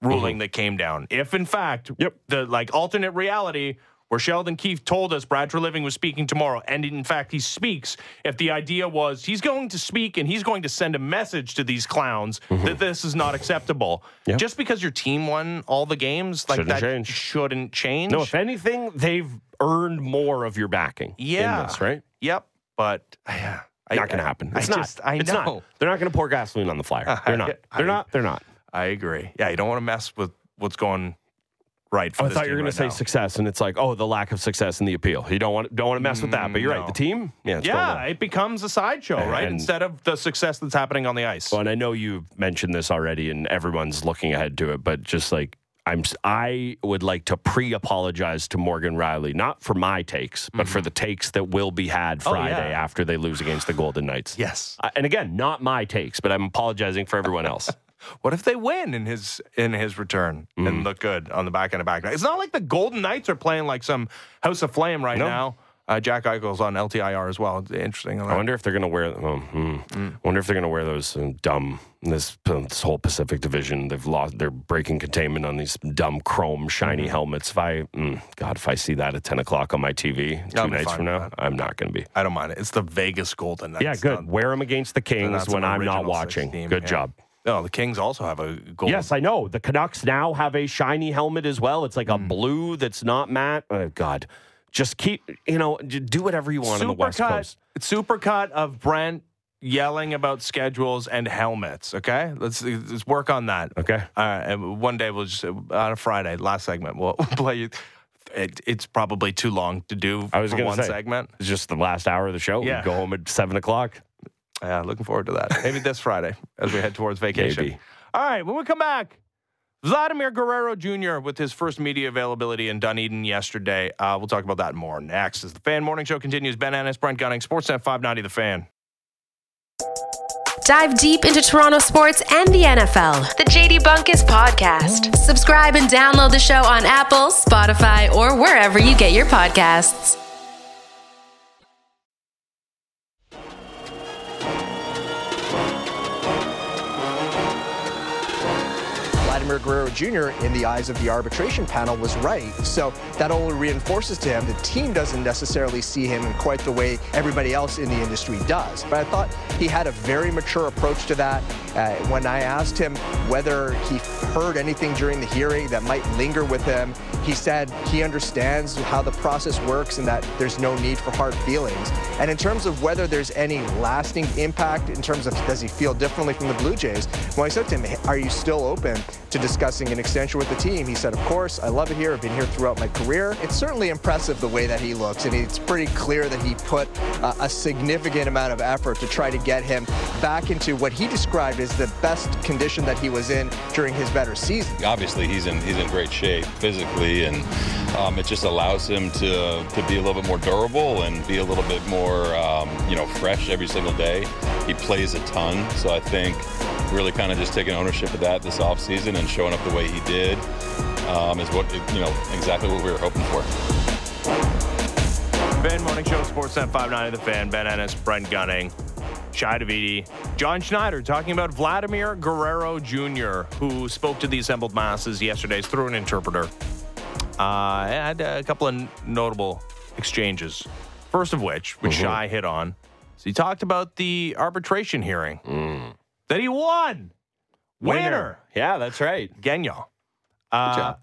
ruling mm-hmm. that came down. If in fact, Yep. the like alternate reality where Sheldon Keefe told us Brad Treliving was speaking tomorrow, and in fact he speaks. If the idea was he's going to speak and he's going to send a message to these clowns mm-hmm. that this is not acceptable, Yeah. just because your team won all the games, like Shouldn't that change. shouldn't change. No, if anything, they've earned more of your backing. Yeah. in this, right? Yep, but yeah, I- Not going to I- happen. I It's not. just, I it's know. not. They're not going to pour gasoline on the fire. They're not. I- They're not. They're not. I agree. Yeah, you don't want to mess with what's going right. Oh, I thought you were going to say now. success, and it's like, oh, the lack of success in the appeal. You don't want don't want to mess with that. But you're right. The team, yeah, it's Yeah, it becomes a sideshow, right? And- Instead of the success that's happening on the ice. Well, and I know you've mentioned this already, and everyone's looking ahead to it. But just like I'm, I would like to pre-apologize to Morgan Rielly, not for my takes, but for the takes that will be had Mm-hmm. Oh, yeah. Friday after they lose against the Golden Knights. yes. And again, not my takes, but I'm apologizing for everyone else. What if they win in his in his return Mm. and look good on the back end of back? It's not like the Golden Knights are playing like some House of Flame right No. now. Uh, Jack Eichel's on LTIR as well. It's interesting. I wonder if they're going to wear. Oh, hmm. I wonder if they're going to wear those uh, dumb. This this whole Pacific Division, they've lost. They're breaking containment on these dumb chrome shiny helmets. If I, mm, God, if I see that at ten o'clock on my TV 2 I'll nights from now, that. I'm not going to be. I don't mind it. It's the Vegas Golden Knights. Yeah, good. Wear them against the Kings when I'm not watching. team, Good yeah. job. No, the Kings also have a gold. Yes, I know. The Canucks now have a shiny helmet as well. It's like a hmm. blue that's not matte. Oh, God. Just keep, you know, do whatever you want on the West Supercut- Coast. Supercut of Brent yelling about schedules and helmets. Okay, let's let's work on that. Okay. All right, and one day we'll just uh, on a Friday, last segment, we'll play you. It, it's probably too long to do I was for going one to say. segment. It's just the last hour of the show. Yeah. We go home at 7 o'clock. Yeah, looking forward to that. Maybe this Friday as we head towards vacation. Maybe. All right, when we come back, Vladimir Guerrero Jr. with his first media availability in Dunedin yesterday. Uh, we'll talk about that more next as the Fan Morning Show continues. Ben Ennis, Brent Gunning, Sportsnet 590, The Fan. Dive deep into Toronto sports and the NFL. The JD Bunkis Podcast. Subscribe and download the show on Apple, Spotify, or wherever you get your podcasts. Vladimir Guerrero Jr., in the eyes of the arbitration panel, was right. So that only reinforces to him the team doesn't necessarily see him in quite the way everybody else in the industry does. But I thought he had a very mature approach to that. Uh, when I asked him whether he heard anything during the hearing that might linger with him, he said he understands how the process works and that there's no need for hard feelings. And in terms of whether there's any lasting impact, in terms of does he feel differently from the Blue Jays, when I said to him, Are you still open to discussing an extension with the team? He said, Of course, I love it here. I've been here throughout my career. It's certainly impressive the way that he looks, and it's pretty clear that he put uh, a significant amount of effort to try to get him back into what he described as the best condition that he was in during his better season. obviously he's in he's in great shape physically, and um, it just allows him to to be a little bit more durable and be a little bit more um, you know fresh every single day. He plays a ton, so I think really kind of just taking ownership of that this offseason and showing up the way he did um, is what you know exactly what we were hoping for. Ben Morning Show, Sportsnet 590, The Fan, Ben Ennis, Brent Gunning, Shi Davidi, John Schneider talking about Vladimir Guerrero Jr., who spoke to the assembled masses yesterday through an interpreter. Uh, had a couple of notable exchanges. First of which, which Shi hit on, so he talked about the arbitration hearing that he won. Winner, Yeah, that's right. Genya. Uh.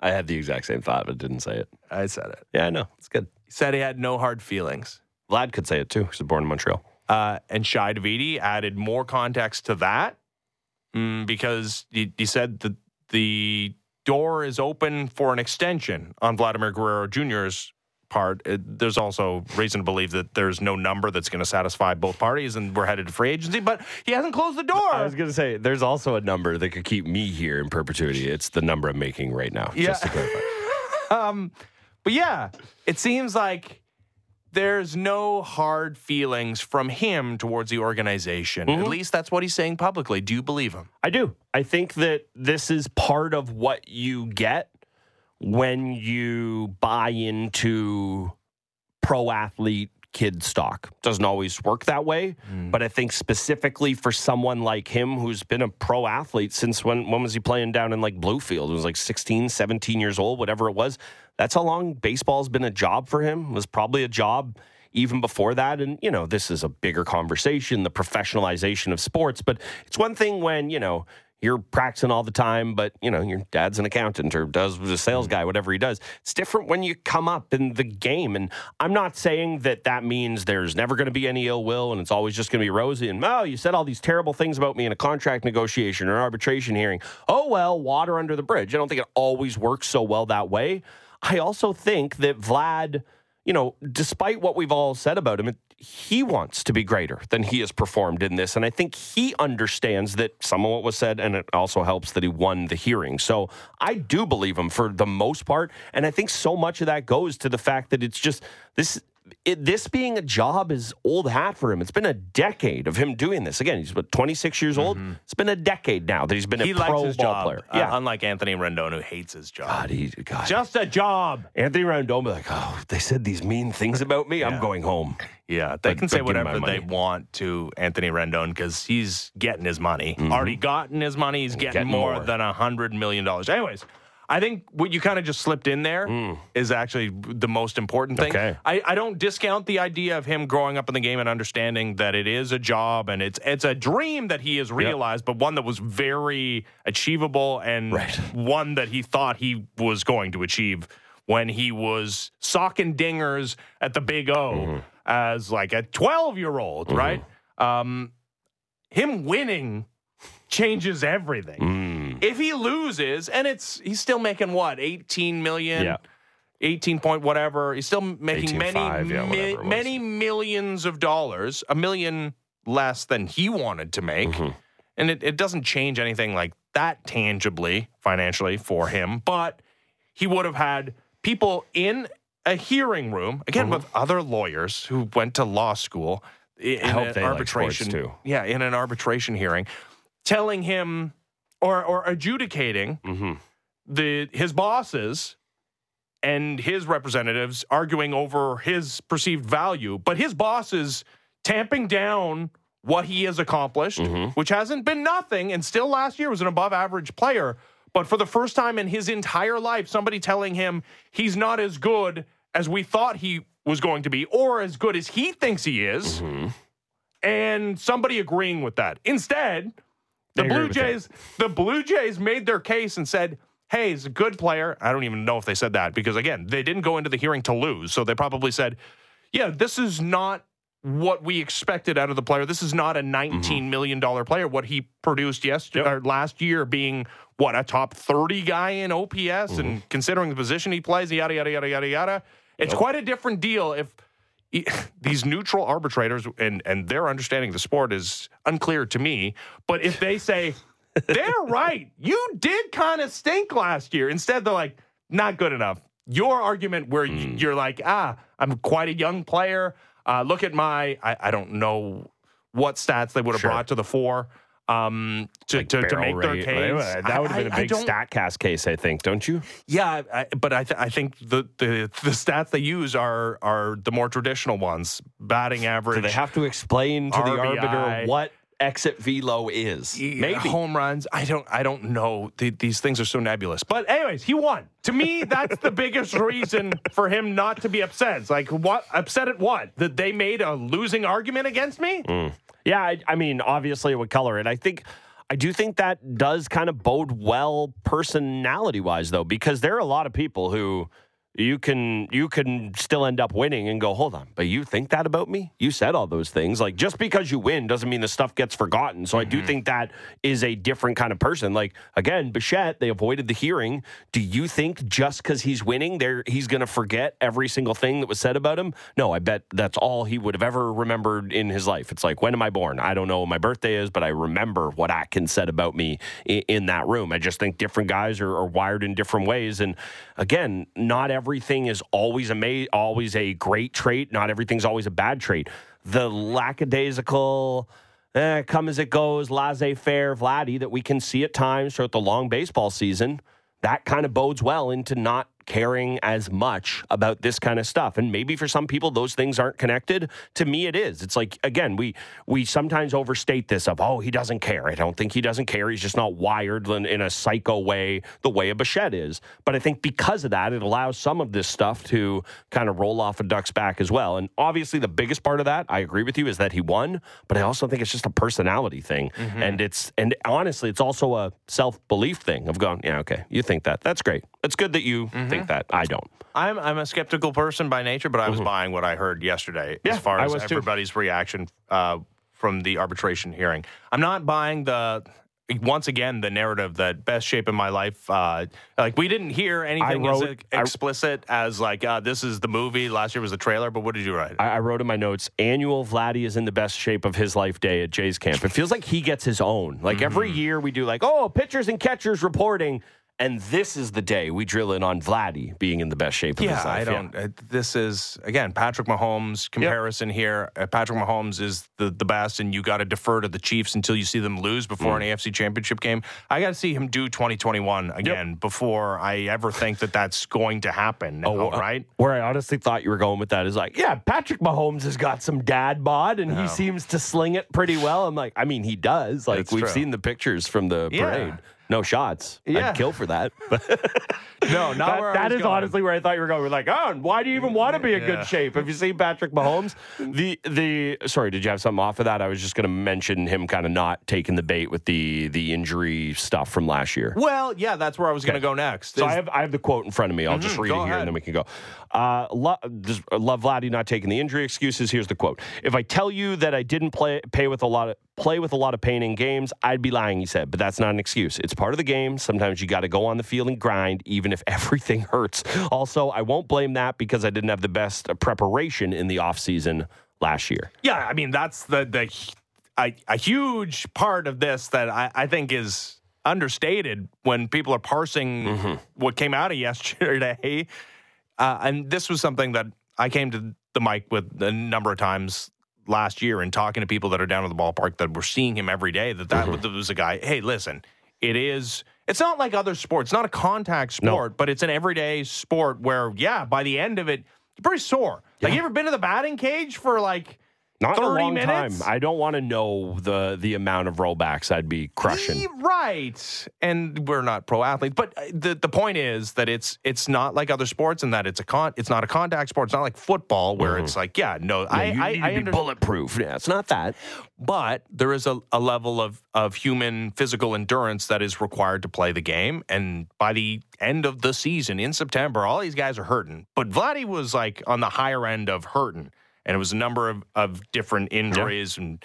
I had the exact same thought, but didn't say it. I said it. Yeah, I know. It's good. He said he had no hard feelings. Vlad could say it too. He was born in Montreal. Uh, and Shi Davidi added more context to that mm, because he, he said that the door is open for an extension on Vladimir Guerrero Jr.'s part. Uh, there's also reason to believe that there's no number that's going to satisfy both parties and we're headed to free agency, but he hasn't closed the door. I was going to say, there's also a number that could keep me here in perpetuity. It's the number I'm making right now. Yeah. Just to clarify. um, but yeah, it seems like there's no hard feelings from him towards the organization. At mm-hmm. least that's what he's saying publicly. Do you believe him? I do. I think that this is part of what you get when you buy into pro athlete kid stock. Doesn't always work that way, hmm. but I think specifically for someone like him who's been a pro athlete since when when was he playing down in like Bluefield? It was like 16, 17 years old, whatever it was. That's how long baseball's been a job for him. It was probably a job even before that and you know, this is a bigger conversation, the professionalization of sports, but it's one thing when, you know, you're practicing all the time, but you know your dad's an accountant or does was a sales mm-hmm. guy, whatever he does. It's different when you come up in the game, and I'm not saying that that means there's never going to be any ill will and it's always just going to be rosy. And oh, you said all these terrible things about me in a contract negotiation or an arbitration hearing. Oh well, water under the bridge. I don't think it always works so well that way. I also think that Vlad you know, despite what we've all said about him, he wants to be greater than he has performed in this. And I think he understands that some of what was said, and it also helps that he won the hearing. So I do believe him for the most part. And I think so much of that goes to the fact that it's just this. It, this being a job is old hat for him. It's been a decade of him doing this. Again, he's what 26 years old. It's been a decade now that he's been a he pro likes his ball job. player. uh, Yeah, unlike Anthony Rendon, who hates his job. God, he, God. Just a job. Anthony Rendon, be like, oh, they said these mean things about me. I'm going home. Yeah, they But- can say but give him my whatever they want to Anthony Rendon because he's getting his money. Already gotten his money. He's getting, Mm-hmm. Getting more, more. than a hundred million dollars. Anyways, I think what you kind of just slipped in there is Mm. actually the most important thing. Okay. I, I don't discount the idea of him growing up in the game and understanding that it is a job and it's it's a dream that he has realized, but one that was very achievable and Right. one that he thought he was going to achieve when he was socking dingers at the Big O Mm-hmm. as like a 12 year old, right? Um, him winning changes everything. Mm. If he loses, and it's he's still making what 18 million. Yeah. 18 point whatever. He's still making many, 18.5, yeah, mi- whatever it was. many millions of dollars, a million less than he wanted to make. Mm-hmm. And it, it doesn't change anything like that tangibly, financially for him. But he would have had people in a hearing room, again, with other lawyers who went to law school in an they like arbitration. too. Yeah, in an arbitration hearing, telling him or, or adjudicating Mm-hmm. the his bosses and his representatives arguing over his perceived value, but his bosses tamping down what he has accomplished, which hasn't been nothing, and still last year was an above average player. But for the first time in his entire life, somebody telling him he's not as good as we thought he was going to be, or as good as he thinks he is, and somebody agreeing with that. Instead, the Blue. Jays, the Blue Jays made their case and said, "Hey, he's a good player." I don't even know if they said that because again, they didn't go into the hearing to lose, so they probably said, "Yeah, this is not what we expected out of the player. This is not a nineteen million dollar player. What he produced yesterday or last year, being what a top thirty guy in OPS, and considering the position he plays, yada yada yada yada yada. It's quite a different deal if." These neutral arbitrators and and their understanding of the sport is unclear to me. But if they say they're right. You did kind of stink last year. Instead, they're like, not good enough. Your argument where y- you're like, ah, I'm quite a young player. Uh, look at my, I, I don't know what stats they would have Sure. brought to the fore um, to, Like to, to make their rate. case. That would have been a big StatCast case, I think, don't you? Yeah, I, but I, th- I think the, the the stats they use are are the more traditional ones. Batting average. Do they have to explain to the arbiter what exit velo is? Yeah, Maybe. home runs. I don't. I don't know. Th- these things are so nebulous. But anyways, he won. To me, that's the biggest reason for him not to be upset. It's like what upset at what that they made a losing argument against me. Mm. Yeah, I, I mean, obviously it would color it. I think, I do think that does kind of bode well personality wise, though, because there are a lot of people who you can you can still end up winning and go, hold on, but you think that about me? You said all those things. Like just because you win doesn't mean the stuff gets forgotten. So I do mm-hmm. think that is a different kind of person. Like again, Bichette, they avoided the hearing. Do you think just because he's winning, there he's going to forget every single thing that was said about him? No, I bet that's all he would have ever remembered in his life. It's like, when am I born? I don't know when my birthday is, but I remember what Atkins said about me in, in that room. I just think different guys are, are wired in different ways. And again, not everything is always a always a great trait. Not everything's always a bad trait. The lackadaisical, eh, come as it goes, laissez faire Vladdy that we can see at times throughout the long baseball season, that kind of bodes well into not caring as much about this kind of stuff. And maybe for some people those things aren't connected. To me it is. It's like again we we sometimes overstate this of oh he doesn't care. I don't think he doesn't care. He's just not wired in, in a psycho way the way a Bichette is. But i think because of that it allows some of this stuff to kind of roll off a duck's back as well. And obviously the biggest part of that i agree with you is that he won. But i also think it's just a personality thing. Mm-hmm. And it's and honestly it's also a self-belief thing of going yeah okay you think that. That's great. It's good that you mm-hmm. Think that i don't I'm I'm a skeptical person by nature, but I was buying what I heard yesterday Yeah, as far I as was too. everybody's reaction uh, from the arbitration hearing. I'm not buying the once again the narrative that best shape in my life. Uh, like we didn't hear anything as wrote- I- explicit as like uh, this is the movie. Last year was the trailer, but what did you write? I, I wrote in my notes, annual Vladdy is in the best shape of his life day at Jay's camp. It feels like he gets his own. Like every year we do like, oh, pitchers and catchers reporting. And this is the day we drill in on Vladdy being in the best shape of his Yeah, life. I don't. Uh, this is again Patrick Mahomes comparison here. Uh, Patrick Mahomes is the the best, and you got to defer to the Chiefs until you see them lose before Mm. an AFC Championship game. I got to see him do 2021 again before I ever think that that's going to happen. Now, Oh, uh, right? Where I honestly thought you were going with that is like, yeah, Patrick Mahomes has got some dad bod and he seems to sling it pretty well. I'm like, I mean, he does. Like, we've true. seen the pictures from the Yeah. parade. No shots. Yeah. I'd kill for that. No, not That- where I was is going. honestly where I thought you were going. We're like, oh, and why do you even want to be in Yeah. good shape? Have you seen Patrick Mahomes? The the sorry, did you have something off of that? I was just going to mention him kind of not taking the bait with the the injury stuff from last year. Well, yeah, that's where I was going to go next. So Is- I have I have the quote in front of me. I'll just Mhm, read it here ahead. and then we can go. Uh, lo- just, uh, love Vladdy not taking the injury excuses. Here's the quote: If I tell you that I didn't play pay with a lot of play with a lot of pain in games, I'd be lying. He said, but that's not an excuse. It's part of the game. Sometimes you got to go on the field and grind, even if everything hurts. Also, I won't blame that because I didn't have the best preparation in the offseason last year. Yeah, I mean that's the the a, a huge part of this that I, I think is understated when people are parsing Mm-hmm. what came out of yesterday. Uh, and this was something that I came to the mic with a number of times last year and talking to people that are down at the ballpark that were seeing him every day. That Mm-hmm. that was a guy. Hey, listen, it is. It's not like other sports. It's not a contact sport, but it's an everyday sport where, yeah, by the end of it, you're pretty sore. Like you ever been to the batting cage for like Not in a 30 long minutes? time. I don't want to know the the amount of rollbacks I'd be crushing. Ye- Right. And we're not pro athletes, but uh, the the point is that it's it's not like other sports and that it's a con it's not a contact sport. It's not like football where it's like, yeah, no, I Mm-hmm. you I, need I to be under- bulletproof. Yeah, it's not that. but there is a, a level of of human physical endurance that is required to play the game. And by the end of the season in September, all these guys are hurting. But Vladdy was like on the higher end of hurting. And it was a number of, of different injuries and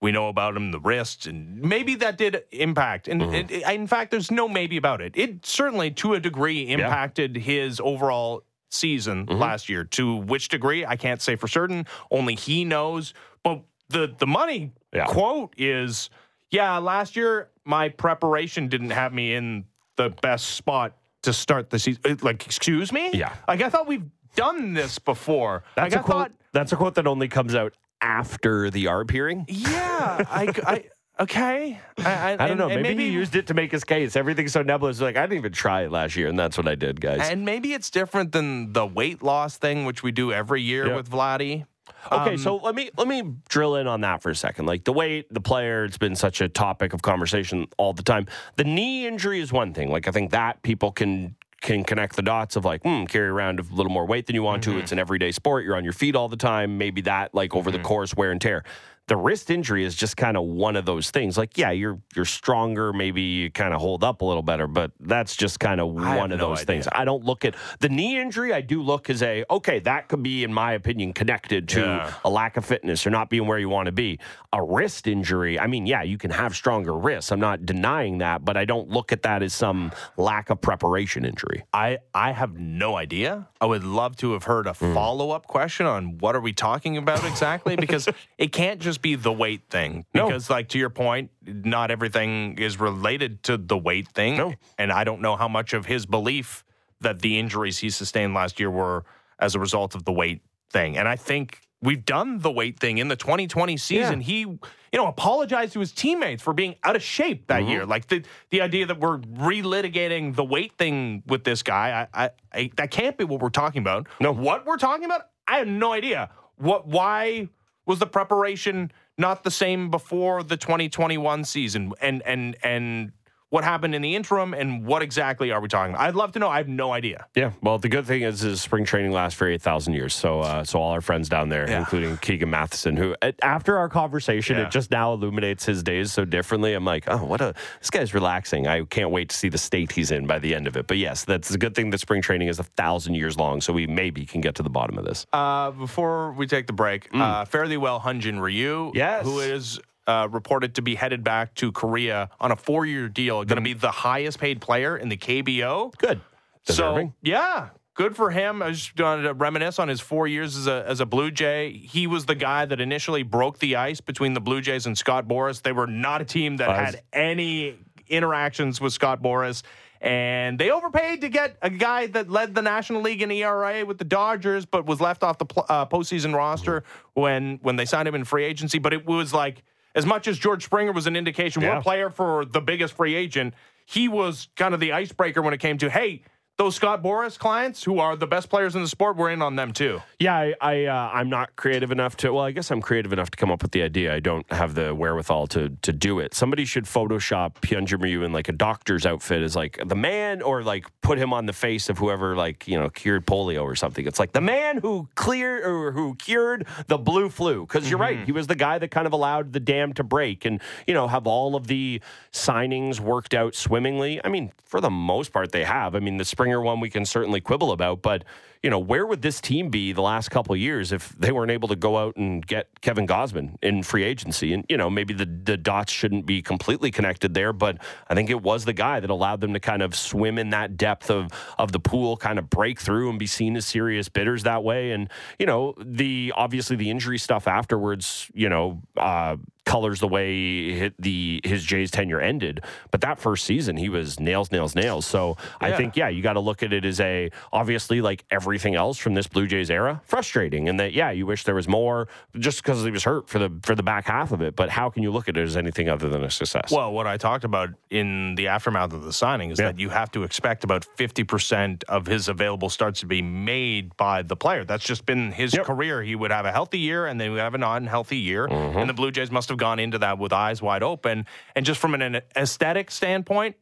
we know about him, the wrist, and maybe that did impact. And mm-hmm. it, it- in fact, there's no maybe about it. It certainly, to a degree, impacted his overall season mm-hmm. last year. To which degree, I can't say for certain. Only he knows. But the the money Yeah. quote is, yeah, last year my preparation didn't have me in the best spot to start the season. Like, excuse me? Yeah. Like I thought we've done this before. That's like, a I quote. thought, That's a quote that only comes out after the ARB hearing. yeah, I, I okay. I, I don't and- know. and Maybe, he used it to make his case. Everything's so nebulous. Like I didn't even try it last year, and that's what I did, guys. And maybe it's different than the weight loss thing, which we do every year Yeah. with Vladdy. Okay, Um, so let me let me drill in on that for a second. Like the weight, the player, it's been such a topic of conversation all the time. The knee injury is one thing. Like I think that people can can connect the dots of like, hmm, carry around a little more weight than you want to. It's an everyday sport. You're on your feet all the time. Maybe that like over the course wear and tear. The wrist injury is just kind of one of those things. Like, yeah, you're you're stronger. Maybe you kind of hold up a little better, but that's just kind of one of no those idea. things. I don't look at the knee injury. I do look as a okay. That could be, in my opinion, connected to Yeah. a lack of fitness or not being where you want to be. A wrist injury. I mean, yeah, you can have stronger wrists. I'm not denying that, but I don't look at that as some lack of preparation injury. I I have no idea. I would love to have heard a Hmm. follow up question on what are we talking about exactly because it can't just be the weight thing. No. Because like to your point, not everything is related to the weight thing. No. And I don't know how much of his belief that the injuries he sustained last year were as a result of the weight thing. And I think we've done the weight thing in the 2020 season. He, you know, apologized to his teammates for being out of shape that mm-hmm. year. Like the the idea that we're relitigating the weight thing with this guy, I, I, I that can't be what we're talking about. No. what we're talking about, I have no idea. What? Why was the preparation not the same before the 2021 season? And and and what happened in the interim? And what exactly are we talking about? I'd love to know. I have no idea. Yeah. Well, the good thing is, is spring training lasts for eight thousand years. So, uh, so all our friends down there, Yeah. including Keegan Matheson, who after our conversation, Yeah. it just now illuminates his days so differently. I'm like, oh, what a this guy's relaxing. I can't wait to see the state he's in by the end of it. But yes, that's a good thing that spring training is a thousand years long. So we maybe can get to the bottom of this. Uh, before we take the break, uh, fairly well Hyunjin Ryu, Yes. who is uh, reported to be headed back to Korea on a four-year deal, going to be the highest paid player in the KBO. Good. Deserving. So yeah, good for him. I was just going to reminisce on his four years as a as a Blue Jay. He was the guy that initially broke the ice between the Blue Jays and Scott Boras. They were not a team that had any interactions with Scott Boras. And they overpaid to get a guy that led the National League in ERA with the Dodgers, but was left off the pl- uh, postseason roster when when they signed him in free agency. But it was like as much as George Springer was an indication, Yeah. one player for the biggest free agent, he was kind of the icebreaker when it came to hey. Those Scott Boras clients, who are the best players in the sport, we're in on them too. Yeah, I, I uh, I'm not creative enough to. Well, I guess I'm creative enough to come up with the idea. I don't have the wherewithal to to do it. Somebody should Photoshop Hyunjin Ryu in like a doctor's outfit as like the man, or like put him on the face of whoever like you know cured polio or something. It's like the man who cleared or who cured the blue flu. Because you're right, mm-hmm. he was the guy that kind of allowed the dam to break and you know have all of the signings worked out swimmingly. I mean, for the most part, they have. I mean, the Springer one we can certainly quibble about, but you know, where would this team be the last couple years if they weren't able to go out and get Kevin Gausman in free agency? And you know, maybe the the dots shouldn't be completely connected there, but I think it was the guy that allowed them to kind of swim in that depth of of the pool, kind of break through and be seen as serious bidders that way. And you know, the obviously the injury stuff afterwards, you know. Uh, colors the way hit the his Jays tenure ended. But that first season, he was nails, nails, nails. So I think, yeah, you got to look at it as a obviously like everything else from this Blue Jays era, frustrating, and that yeah, you wish there was more just because he was hurt for the for the back half of it. But how can you look at it as anything other than a success? Well, what I talked about in the aftermath of the signing is Yeah. that you have to expect about 50% of his available starts to be made by the player. That's just been his Yep. career. He would have a healthy year and then he would have an unhealthy year. Mm-hmm. And the Blue Jays must have gone into that with eyes wide open. And just from an aesthetic standpoint,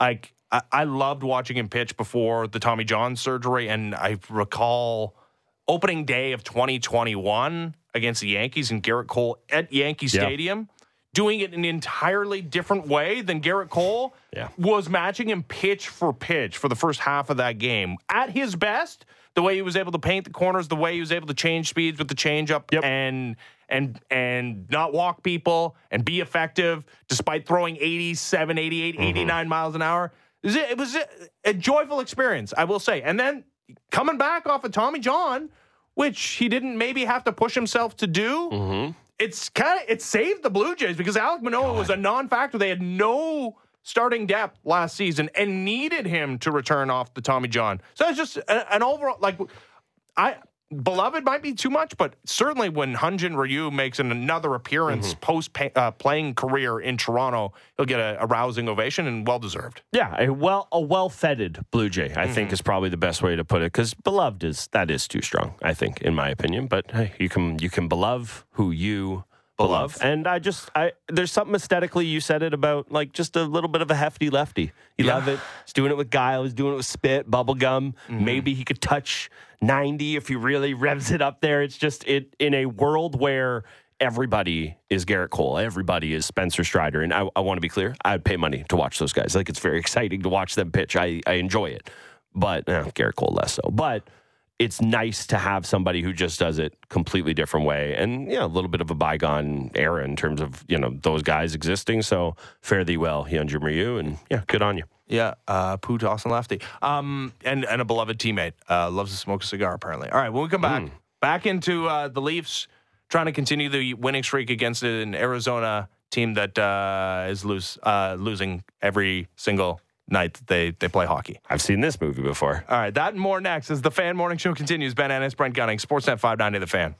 like I, I loved watching him pitch before the Tommy John surgery. And I recall opening day of 2021 against the Yankees and Gerrit Cole at Yankee Yeah. Stadium doing it in an entirely different way than Gerrit Cole Yeah. was matching him pitch for pitch for the first half of that game. At his best, the way he was able to paint the corners, the way he was able to change speeds with the changeup Yep. and and and not walk people and be effective despite throwing 87, 88, mm-hmm. 89 miles an hour. It was, it was a, joyful experience, I will say. And then coming back off of Tommy John, which he didn't maybe have to push himself to do mm-hmm. it's kind of it saved the Blue Jays because Alek Manoah was a non-factor. They had no starting depth last season and needed him to return off the Tommy John. So it's just a- an overall like I beloved might be too much, but certainly when Hyunjin Ryu makes an, another appearance post pa- uh, playing career in Toronto, he'll get a, a rousing ovation and well deserved. Yeah, a well a well feted Blue Jay, I Mm-hmm. think is probably the best way to put it. Because beloved is that is too strong, I think, in my opinion. But hey, you can you can belove who you belove, Belove. and I just I there's something aesthetically you said it about like just a little bit of a hefty lefty. You Yeah. love it. He's doing it with guile. He's doing it with spit, bubble gum. Mm-hmm. Maybe he could touch ninety if he really revs it up there. It's just it in a world where. Everybody is Gerrit Cole. Everybody is Spencer Strider. And I, I want to be clear, I'd pay money to watch those guys. Like, it's very exciting to watch them pitch. I, I enjoy it. But eh, Gerrit Cole less so. But it's nice to have somebody who just does it completely different way. And, yeah, a little bit of a bygone era in terms of, you know, those guys existing. So fare thee well, Hyunjin Ryu. And, yeah, good on you. Yeah, uh, Pooh Dawson Lefty. Um, and, and a beloved teammate. Uh, loves to smoke a cigar, apparently. All right, when we come back, back into uh, the Leafs trying to continue the winning streak against an Arizona team that uh, is lose, uh, losing every single night that they, they play hockey. I've seen this movie before. All right, that and more next as the Fan Morning Show continues. Ben Ennis, Brent Gunning, Sportsnet 590 The Fan.